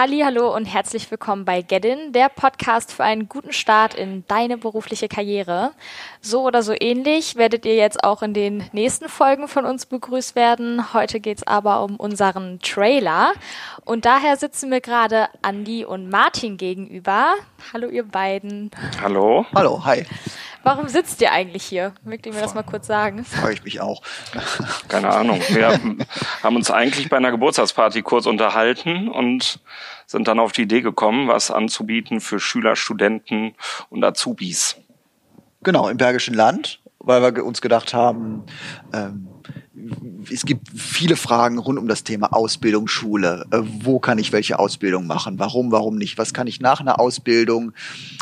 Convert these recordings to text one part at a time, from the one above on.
Halli, hallo und herzlich willkommen bei Gedin, der Podcast für einen guten Start in deine berufliche Karriere. So oder so ähnlich werdet ihr jetzt auch in den nächsten Folgen von uns begrüßt werden. Heute geht's aber um unseren Trailer und daher sitzen mir gerade Andi und Martin gegenüber. Hallo ihr beiden. Hallo. Hallo, hi. Warum sitzt ihr eigentlich hier? Mögt ihr mir das mal kurz sagen? Freue ich mich auch. Keine Ahnung. Wir haben uns eigentlich bei einer Geburtstagsparty kurz unterhalten und sind dann auf die Idee gekommen, was anzubieten für Schüler, Studenten und Azubis. Genau, im Bergischen Land, weil wir uns gedacht haben, ähm, es gibt viele Fragen rund um das Thema Ausbildung, Schule. Äh, wo kann ich welche Ausbildung machen? Warum, warum nicht? Was kann ich nach einer Ausbildung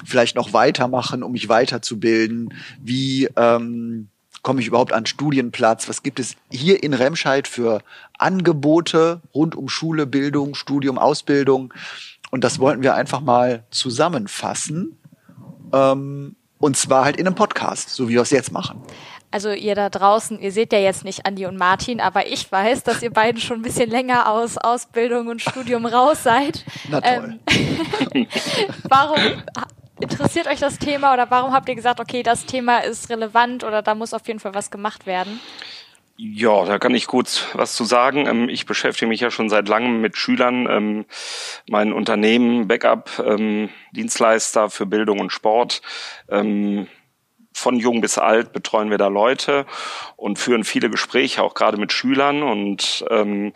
vielleicht noch weitermachen, um mich weiterzubilden? Wie ähm, komme ich überhaupt an Studienplatz? Was gibt es hier in Remscheid für Angebote rund um Schule, Bildung, Studium, Ausbildung? Und das wollten wir einfach mal zusammenfassen. Ähm, und zwar halt in einem Podcast, so wie wir es jetzt machen also ihr da draußen, ihr seht ja jetzt nicht Andi und Martin, aber ich weiß, dass ihr beiden schon ein bisschen länger aus Ausbildung und Studium raus seid. Na toll. Ähm, warum interessiert euch das Thema oder warum habt ihr gesagt, okay, das Thema ist relevant oder da muss auf jeden Fall was gemacht werden? Ja, da kann ich kurz was zu sagen. Ähm, ich beschäftige mich ja schon seit langem mit Schülern. Ähm, mein Unternehmen Backup ähm, Dienstleister für Bildung und Sport von jung bis alt betreuen wir da Leute und führen viele Gespräche, auch gerade mit Schülern. Und ähm,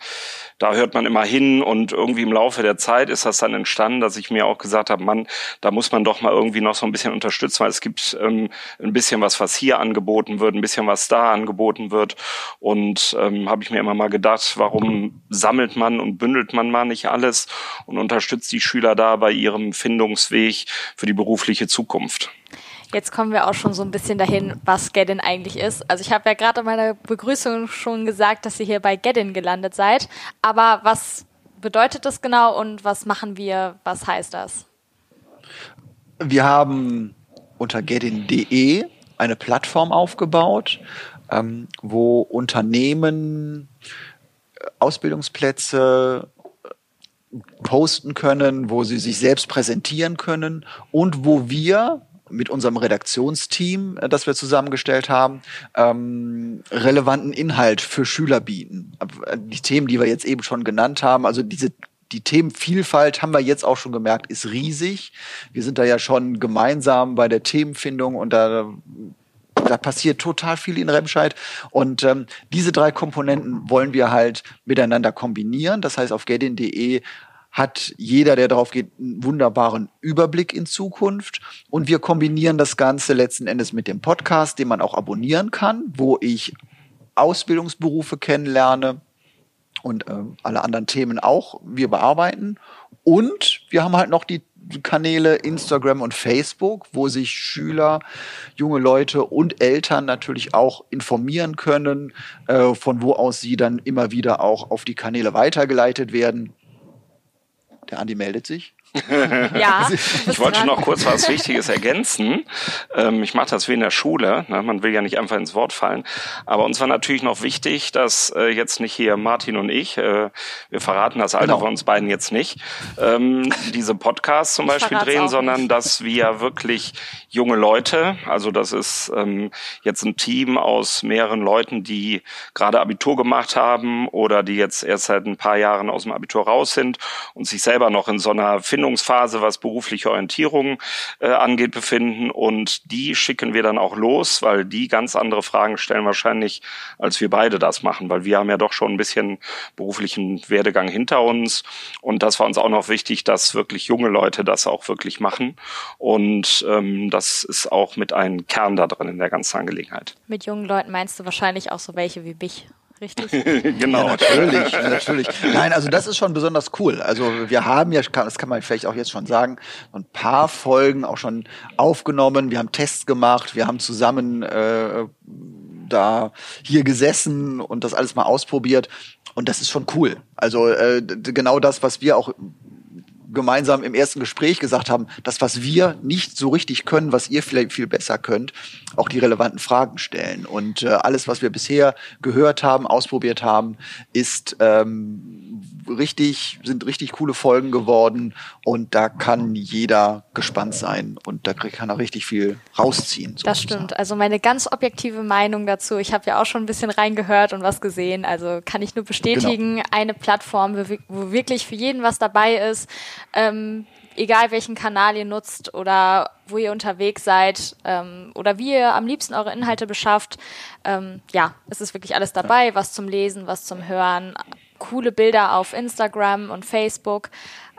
da hört man immer hin und irgendwie im Laufe der Zeit ist das dann entstanden, dass ich mir auch gesagt habe, Mann, da muss man doch mal irgendwie noch so ein bisschen unterstützen, weil es gibt ähm, ein bisschen was, was hier angeboten wird, ein bisschen was da angeboten wird. Und ähm, habe ich mir immer mal gedacht, warum sammelt man und bündelt man mal nicht alles und unterstützt die Schüler da bei ihrem Findungsweg für die berufliche Zukunft. Jetzt kommen wir auch schon so ein bisschen dahin, was Geddin eigentlich ist. Also ich habe ja gerade in meiner Begrüßung schon gesagt, dass ihr hier bei Geddin gelandet seid. Aber was bedeutet das genau und was machen wir? Was heißt das? Wir haben unter geddin.de eine Plattform aufgebaut, ähm, wo Unternehmen äh, Ausbildungsplätze äh, posten können, wo sie sich selbst präsentieren können und wo wir mit unserem Redaktionsteam, äh, das wir zusammengestellt haben, ähm, relevanten Inhalt für Schüler bieten. Äh, die Themen, die wir jetzt eben schon genannt haben, also diese die Themenvielfalt haben wir jetzt auch schon gemerkt, ist riesig. Wir sind da ja schon gemeinsam bei der Themenfindung und da da passiert total viel in Remscheid. Und ähm, diese drei Komponenten wollen wir halt miteinander kombinieren. Das heißt, auf gedin.de hat jeder, der drauf geht, einen wunderbaren Überblick in Zukunft. Und wir kombinieren das Ganze letzten Endes mit dem Podcast, den man auch abonnieren kann, wo ich Ausbildungsberufe kennenlerne und äh, alle anderen Themen auch wir bearbeiten. Und wir haben halt noch die Kanäle Instagram und Facebook, wo sich Schüler, junge Leute und Eltern natürlich auch informieren können, äh, von wo aus sie dann immer wieder auch auf die Kanäle weitergeleitet werden. Der Andi meldet sich. ja. Ich wollte noch kurz was Wichtiges ergänzen. Ähm, ich mache das wie in der Schule. Ne? Man will ja nicht einfach ins Wort fallen. Aber uns war natürlich noch wichtig, dass äh, jetzt nicht hier Martin und ich, äh, wir verraten das Alter genau. von uns beiden jetzt nicht, ähm, diese Podcasts zum Beispiel drehen, sondern nicht. dass wir wirklich junge Leute, also das ist ähm, jetzt ein Team aus mehreren Leuten, die gerade Abitur gemacht haben oder die jetzt erst seit ein paar Jahren aus dem Abitur raus sind und sich selber noch in so einer Findungsphase, was berufliche Orientierung äh, angeht, befinden. Und die schicken wir dann auch los, weil die ganz andere Fragen stellen wahrscheinlich, als wir beide das machen, weil wir haben ja doch schon ein bisschen beruflichen Werdegang hinter uns. Und das war uns auch noch wichtig, dass wirklich junge Leute das auch wirklich machen. Und ähm, das ist auch mit einem Kern da drin in der ganzen Angelegenheit. Mit jungen Leuten meinst du wahrscheinlich auch so welche wie mich richtig? genau. Ja, natürlich, natürlich. Nein, also das ist schon besonders cool. Also wir haben ja, das kann man vielleicht auch jetzt schon sagen, ein paar Folgen auch schon aufgenommen. Wir haben Tests gemacht, wir haben zusammen äh, da hier gesessen und das alles mal ausprobiert. Und das ist schon cool. Also äh, genau das, was wir auch gemeinsam im ersten Gespräch gesagt haben, das, was wir nicht so richtig können, was ihr vielleicht viel besser könnt, auch die relevanten Fragen stellen. Und äh, alles, was wir bisher gehört haben, ausprobiert haben, ist ähm, richtig, sind richtig coole Folgen geworden und da kann jeder gespannt sein und da kann er richtig viel rausziehen. Das stimmt. Also meine ganz objektive Meinung dazu, ich habe ja auch schon ein bisschen reingehört und was gesehen, also kann ich nur bestätigen, genau. eine Plattform, wo wirklich für jeden was dabei ist. Ähm, egal welchen Kanal ihr nutzt oder wo ihr unterwegs seid ähm, oder wie ihr am liebsten eure Inhalte beschafft. Ähm, ja, es ist wirklich alles dabei, was zum Lesen, was zum Hören, coole Bilder auf Instagram und Facebook.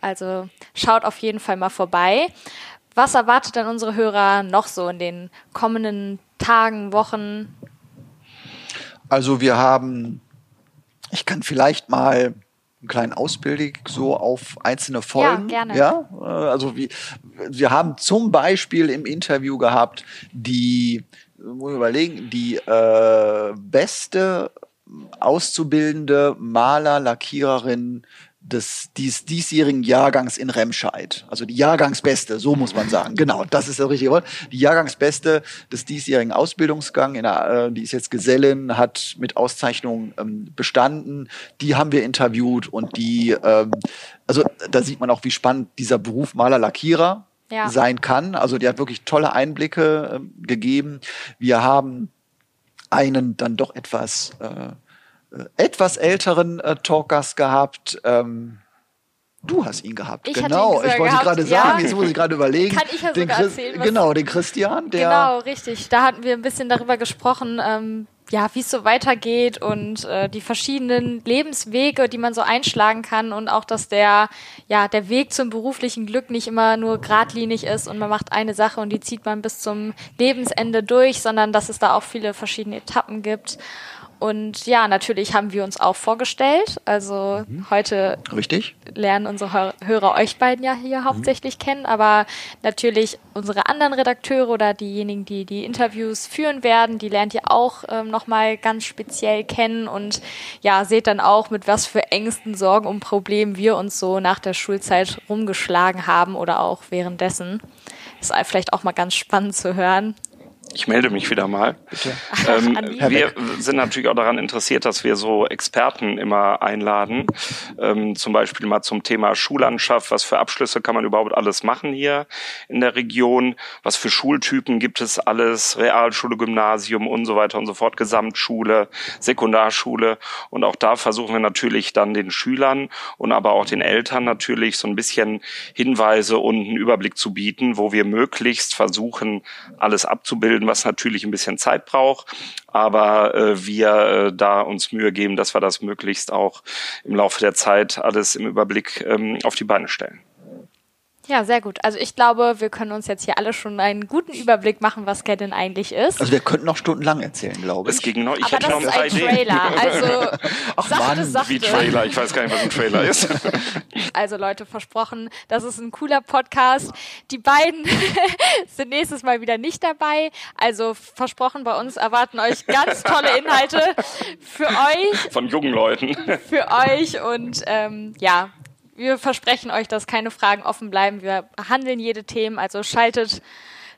Also schaut auf jeden Fall mal vorbei. Was erwartet denn unsere Hörer noch so in den kommenden Tagen, Wochen? Also wir haben, ich kann vielleicht mal einen kleinen Ausblick so auf einzelne Folgen. Ja, gerne. Ja, äh, also wie, wir haben zum Beispiel im Interview gehabt die, muss ich überlegen, die äh, beste auszubildende Maler, Lackiererin des dies, diesjährigen Jahrgangs in Remscheid. Also die Jahrgangsbeste, so muss man sagen. Genau, das ist das richtige Wort. Die Jahrgangsbeste des diesjährigen Ausbildungsgang, in der, äh, die ist jetzt Gesellin, hat mit Auszeichnung ähm, bestanden. Die haben wir interviewt und die, ähm, also da sieht man auch, wie spannend dieser Beruf Maler Lackierer ja. sein kann. Also die hat wirklich tolle Einblicke ähm, gegeben. Wir haben einen dann doch etwas äh, äh, etwas älteren äh, Talkers gehabt. Ähm, Du hast ihn gehabt, ich genau. ich wollte gerade sagen, ja. jetzt muss ich gerade überlegen. Kann ich ja den sogar erzählen. Genau, den Christian, der. Genau, richtig. Da hatten wir ein bisschen darüber gesprochen, ähm, ja, wie es so weitergeht und äh, die verschiedenen Lebenswege, die man so einschlagen kann und auch, dass der, ja, der Weg zum beruflichen Glück nicht immer nur geradlinig ist und man macht eine Sache und die zieht man bis zum Lebensende durch, sondern dass es da auch viele verschiedene Etappen gibt. Und ja, natürlich haben wir uns auch vorgestellt. Also mhm. heute Richtig. lernen unsere Hörer euch beiden ja hier mhm. hauptsächlich kennen, aber natürlich unsere anderen Redakteure oder diejenigen, die die Interviews führen werden, die lernt ihr auch ähm, nochmal ganz speziell kennen und ja, seht dann auch, mit was für Ängsten, Sorgen und Problemen wir uns so nach der Schulzeit rumgeschlagen haben oder auch währenddessen. Ist vielleicht auch mal ganz spannend zu hören. Ich melde mich wieder mal. Ähm, wir sind natürlich auch daran interessiert, dass wir so Experten immer einladen. Ähm, zum Beispiel mal zum Thema Schullandschaft. Was für Abschlüsse kann man überhaupt alles machen hier in der Region? Was für Schultypen gibt es alles? Realschule, Gymnasium und so weiter und so fort. Gesamtschule, Sekundarschule. Und auch da versuchen wir natürlich dann den Schülern und aber auch den Eltern natürlich so ein bisschen Hinweise und einen Überblick zu bieten, wo wir möglichst versuchen, alles abzubilden bilden, was natürlich ein bisschen Zeit braucht, aber äh, wir äh, da uns Mühe geben, dass wir das möglichst auch im Laufe der Zeit alles im Überblick ähm, auf die Beine stellen. Ja, sehr gut. Also ich glaube, wir können uns jetzt hier alle schon einen guten Überblick machen, was Get eigentlich ist. Also wir könnten noch stundenlang erzählen, glaube ich. Es ging noch, ich Aber hätte das noch ist ein Trailer. Also Ach sachte, Mann, sachte. wie Trailer. Ich weiß gar nicht, was ein Trailer ist. Also Leute, versprochen, das ist ein cooler Podcast. Die beiden sind nächstes Mal wieder nicht dabei. Also versprochen, bei uns erwarten euch ganz tolle Inhalte für euch. Von jungen Leuten. Für euch und ähm, ja, wir versprechen euch, dass keine Fragen offen bleiben. Wir behandeln jede Themen, also schaltet,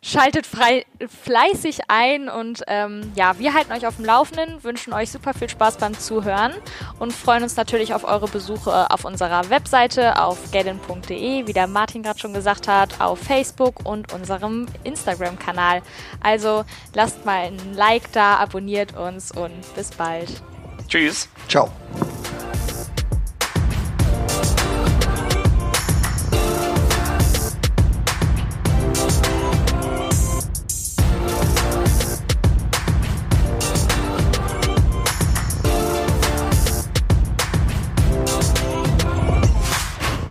schaltet frei, fleißig ein und ähm, ja, wir halten euch auf dem Laufenden, wünschen euch super viel Spaß beim Zuhören und freuen uns natürlich auf eure Besuche auf unserer Webseite auf gedin.de, wie der Martin gerade schon gesagt hat, auf Facebook und unserem Instagram-Kanal. Also lasst mal ein Like da, abonniert uns und bis bald. Tschüss. Ciao.